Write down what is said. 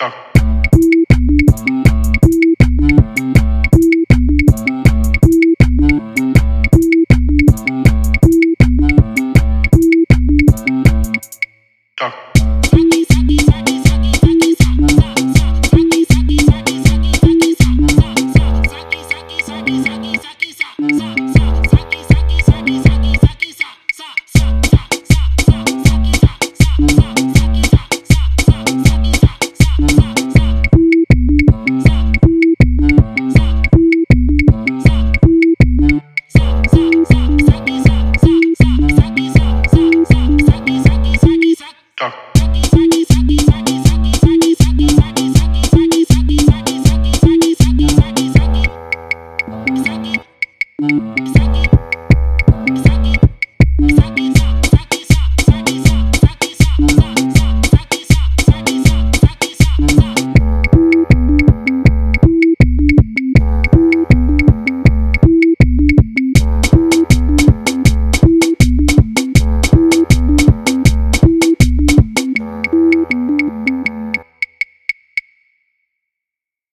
Doctor.